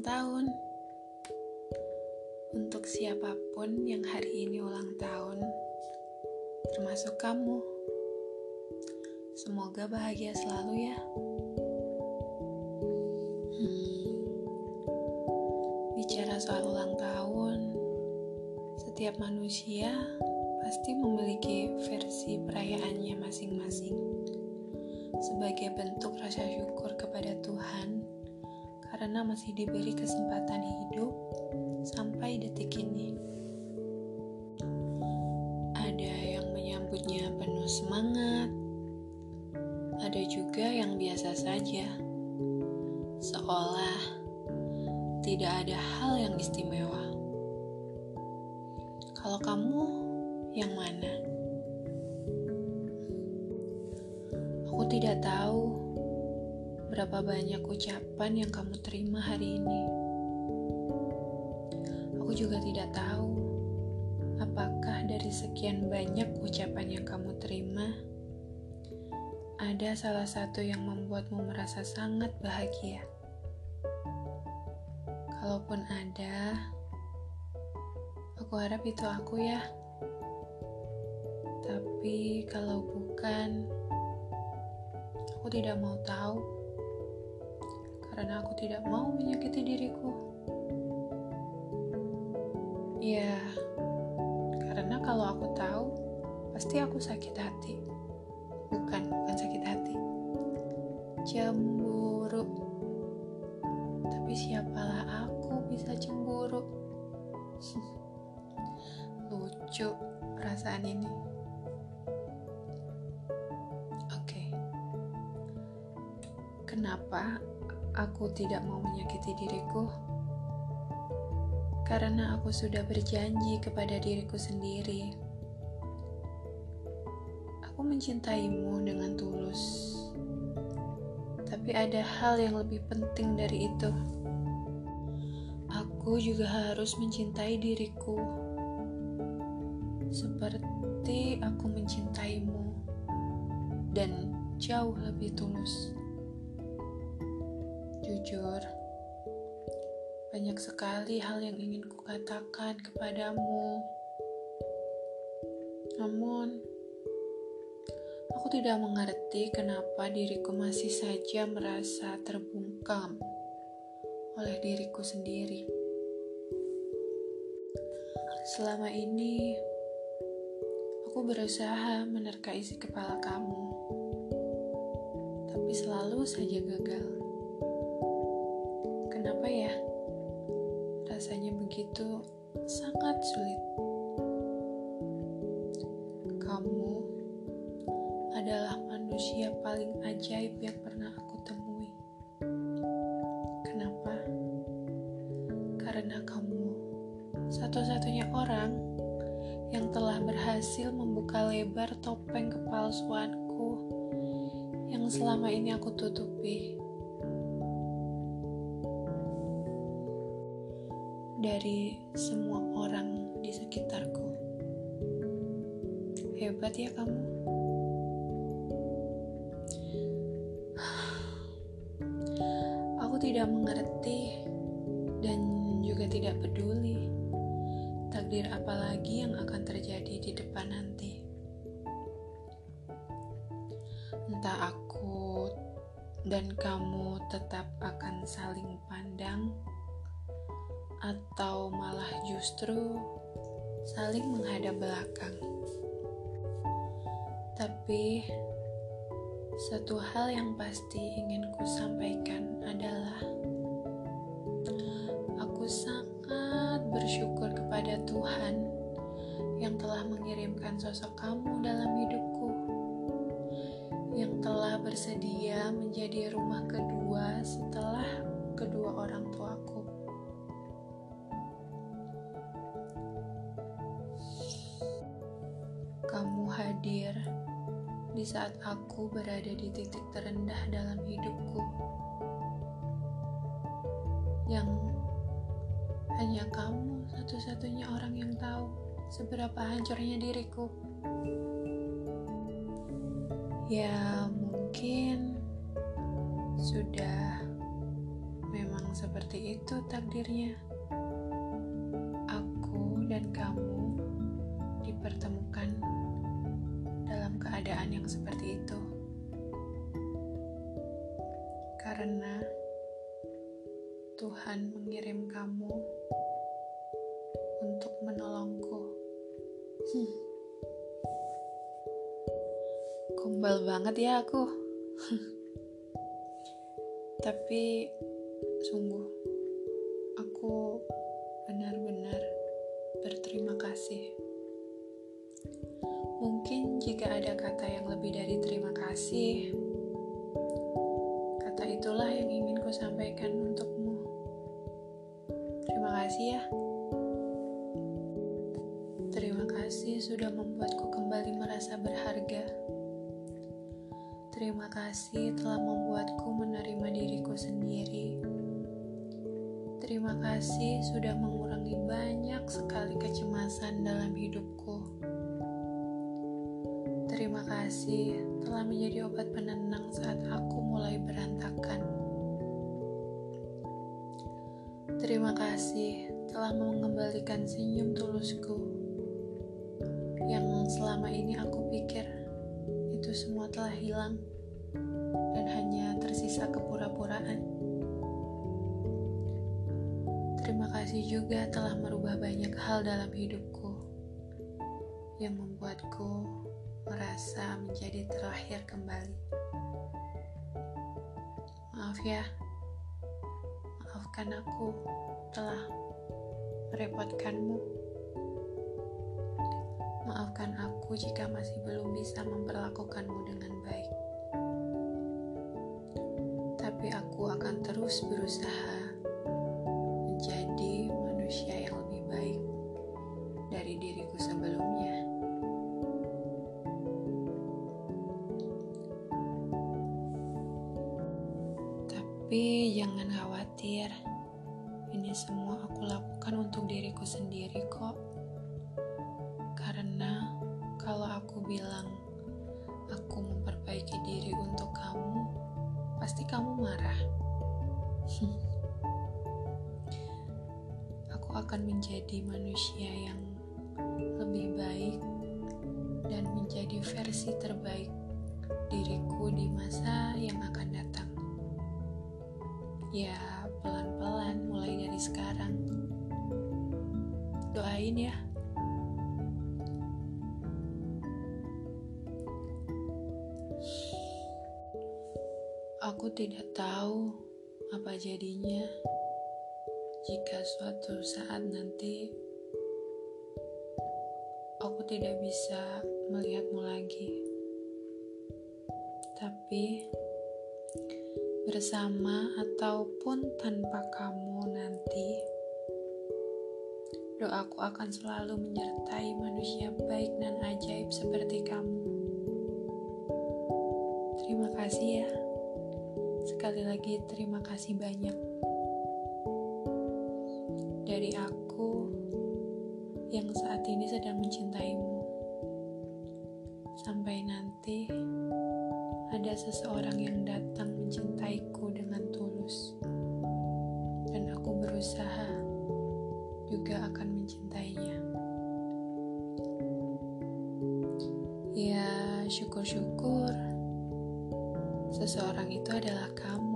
ulang tahun. Untuk siapa pun yang hari ini ulang tahun, termasuk kamu. Semoga bahagia selalu ya. Hmm. Bicara soal ulang tahun, setiap manusia pasti memiliki versi perayaannya masing-masing. Sebagai bentuk rasa syukur kepada Tuhan karena masih diberi kesempatan hidup sampai detik ini. Ada yang menyambutnya penuh semangat, ada juga yang biasa saja, seolah tidak ada hal yang istimewa. Kalau kamu yang mana? Aku tidak tahu berapa banyak ucapan yang kamu terima hari ini. Aku juga tidak tahu apakah dari sekian banyak ucapan yang kamu terima, ada salah satu yang membuatmu merasa sangat bahagia. Kalaupun ada, aku harap itu aku ya. Tapi kalau bukan, aku tidak mau tahu. Karena aku tidak mau menyakiti diriku. Ya, karena kalau aku tahu, pasti aku sakit hati. Bukan, bukan sakit hati. Cemburu. Tapi siapalah aku bisa cemburu? Lucu perasaan ini. Oke. Kenapa aku tidak mau menyakiti diriku? Karena aku sudah berjanji kepada diriku sendiri. Aku mencintaimu dengan tulus. Tapi ada hal yang lebih penting dari itu. Aku juga harus mencintai diriku. Seperti aku mencintaimu dan jauh lebih tulus. Jujur, banyak sekali hal yang ingin kukatakan kepadamu. Namun, aku tidak mengerti kenapa diriku masih saja merasa terbungkam oleh diriku sendiri. Selama ini, aku berusaha menerka isi kepala kamu, tapi selalu saja gagal. Kenapa ya? Rasanya begitu sangat sulit. Kamu adalah manusia paling ajaib yang pernah aku temui. Kenapa? Karena kamu satu-satunya orang yang telah berhasil membuka lebar topeng kepalsuanku yang selama ini aku tutupi. Dari semua orang di sekitarku. Hebat ya kamu. Aku tidak mengerti dan juga tidak peduli takdir apa lagi yang akan terjadi di depan nanti. Entah aku dan kamu tetap akan saling pandang atau malah justru saling menghadap belakang. Tapi satu hal yang pasti ingin ku sampaikan adalah aku sangat bersyukur kepada Tuhan yang telah mengirimkan sosok kamu dalam hidupku yang telah bersedia menjadi rumah saat aku berada di titik terendah dalam hidupku, yang hanya kamu satu-satunya orang yang tahu seberapa hancurnya diriku. Ya, mungkin sudah memang seperti itu takdirnya. Aku dan kamu dipertemukan keadaan yang seperti itu. Karena Tuhan mengirim kamu untuk menolongku. Hmm. Kumbal banget ya aku. Tapi sungguh aku benar-benar berterima kasih. Jika ada kata yang lebih dari terima kasih, kata itulah yang ingin ku sampaikan untukmu. Terima kasih ya. Terima kasih sudah membuatku kembali merasa berharga. Terima kasih telah membuatku menerima diriku sendiri. Terima kasih sudah mengurangi banyak sekali kecemasan dalam hidupku. Kasih telah menjadi obat penenang saat aku mulai berantakan. Terima kasih telah mengembalikan senyum tulusku yang selama ini aku pikir itu semua telah hilang dan hanya tersisa kepura-puraan. Terima kasih juga telah merubah banyak hal dalam hidupku yang membuatku merasa menjadi terlahir kembali. Maaf ya, maafkan aku telah merepotkanmu. Maafkan aku jika masih belum bisa memperlakukanmu dengan baik tapi aku akan terus berusaha Tapi jangan khawatir, ini semua aku lakukan untuk diriku sendiri kok. Karena kalau aku bilang aku memperbaiki diri untuk kamu, pasti kamu marah. Aku akan menjadi manusia yang lebih baik dan menjadi versi terbaik Ya, pelan-pelan mulai dari sekarang. Doain ya. Aku tidak tahu apa jadinya jika suatu saat nanti aku tidak bisa melihatmu lagi. Tapi bersama ataupun tanpa kamu nanti, doaku akan selalu menyertai manusia baik dan ajaib seperti kamu. Terima kasih ya. Sekali lagi terima kasih banyak dari aku yang saat ini sedang mencintaimu. Sampai nanti ada seseorang yang datang mencintaiku dengan tulus. Dan aku berusaha juga akan mencintainya. Ya, syukur-syukur seseorang itu adalah kamu.